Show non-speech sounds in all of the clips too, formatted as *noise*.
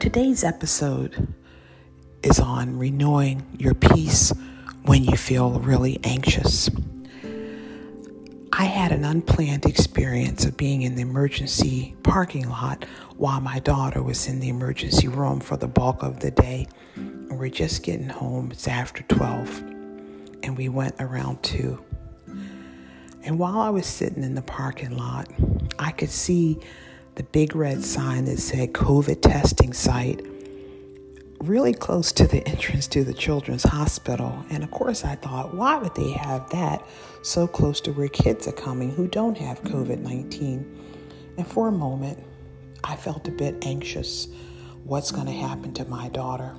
Today's episode is on renewing your peace when you feel really anxious. I had an unplanned experience of being in the emergency parking lot while my daughter was in the emergency room for the bulk of the day. And we're just getting home. It's after 12. And we went around 2. And while I was sitting in the parking lot, I could see the big red sign that said COVID testing site really close to the *laughs* entrance to the children's hospital. And of course, I thought, why would they have that so close to where kids are coming who don't have COVID 19? And for a moment, I felt a bit anxious. What's going to happen to my daughter?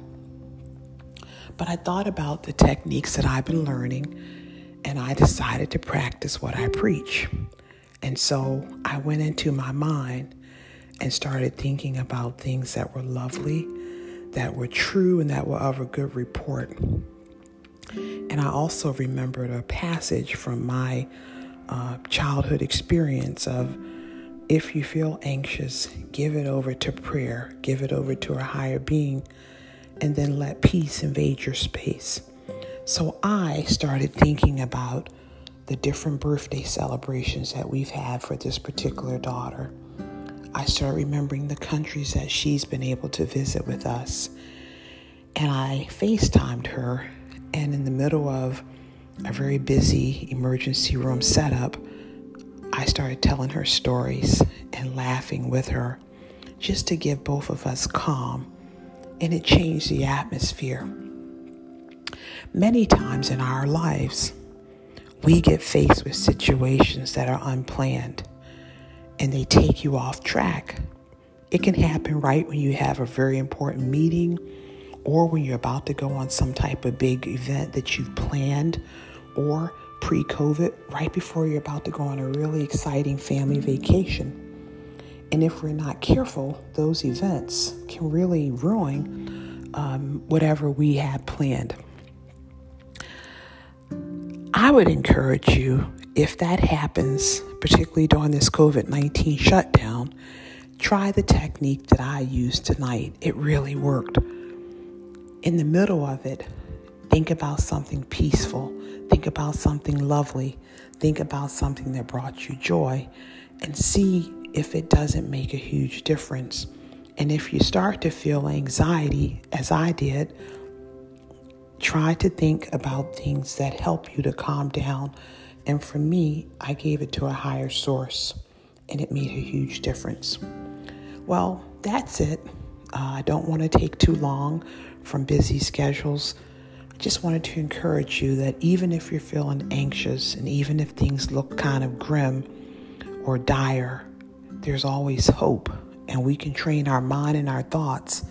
But I thought about the techniques that I've been learning, and I decided to practice what I preach. And so I went into my mind and started thinking about things that were lovely that were true and that were of a good report. And I also remembered a passage from my uh, childhood experience of if you feel anxious, give it over to prayer, give it over to a higher being, and then let peace invade your space. So I started thinking about the different birthday celebrations that we've had for this particular daughter. I start remembering the countries that she's been able to visit with us. And I FaceTimed her, and in the middle of a very busy emergency room setup, I started telling her stories and laughing with her just to give both of us calm. And it changed the atmosphere. Many times in our lives, we get faced with situations that are unplanned and they take you off track. It can happen right when you have a very important meeting or when you're about to go on some type of big event that you've planned or pre COVID, right before you're about to go on a really exciting family vacation. And if we're not careful, those events can really ruin um, whatever we had planned. I would encourage you if that happens, particularly during this COVID 19 shutdown, try the technique that I used tonight. It really worked. In the middle of it, think about something peaceful, think about something lovely, think about something that brought you joy, and see if it doesn't make a huge difference. And if you start to feel anxiety, as I did, try to think about things that help you to calm down and for me, I gave it to a higher source, and it made a huge difference. Well, that's it. Uh, I don't want to take too long from busy schedules. I just wanted to encourage you that even if you're feeling anxious and even if things look kind of grim or dire, there's always hope, and we can train our mind and our thoughts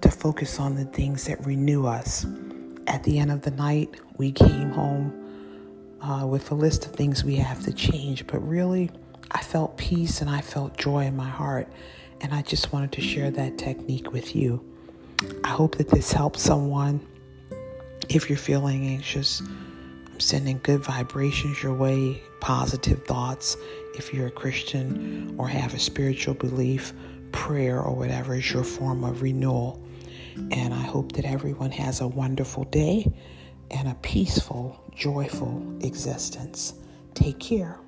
to focus on the things that renew us. At the end of the night, we came home uh, with a list of things we have to change, but really, I felt peace and I felt joy in my heart. And I just wanted to share that technique with you. I hope that this helps someone. If you're feeling anxious, I'm sending good vibrations your way, positive thoughts. If you're a Christian or have a spiritual belief, prayer or whatever is your form of renewal. And I hope that everyone has a wonderful day and a peaceful, joyful existence. Take care.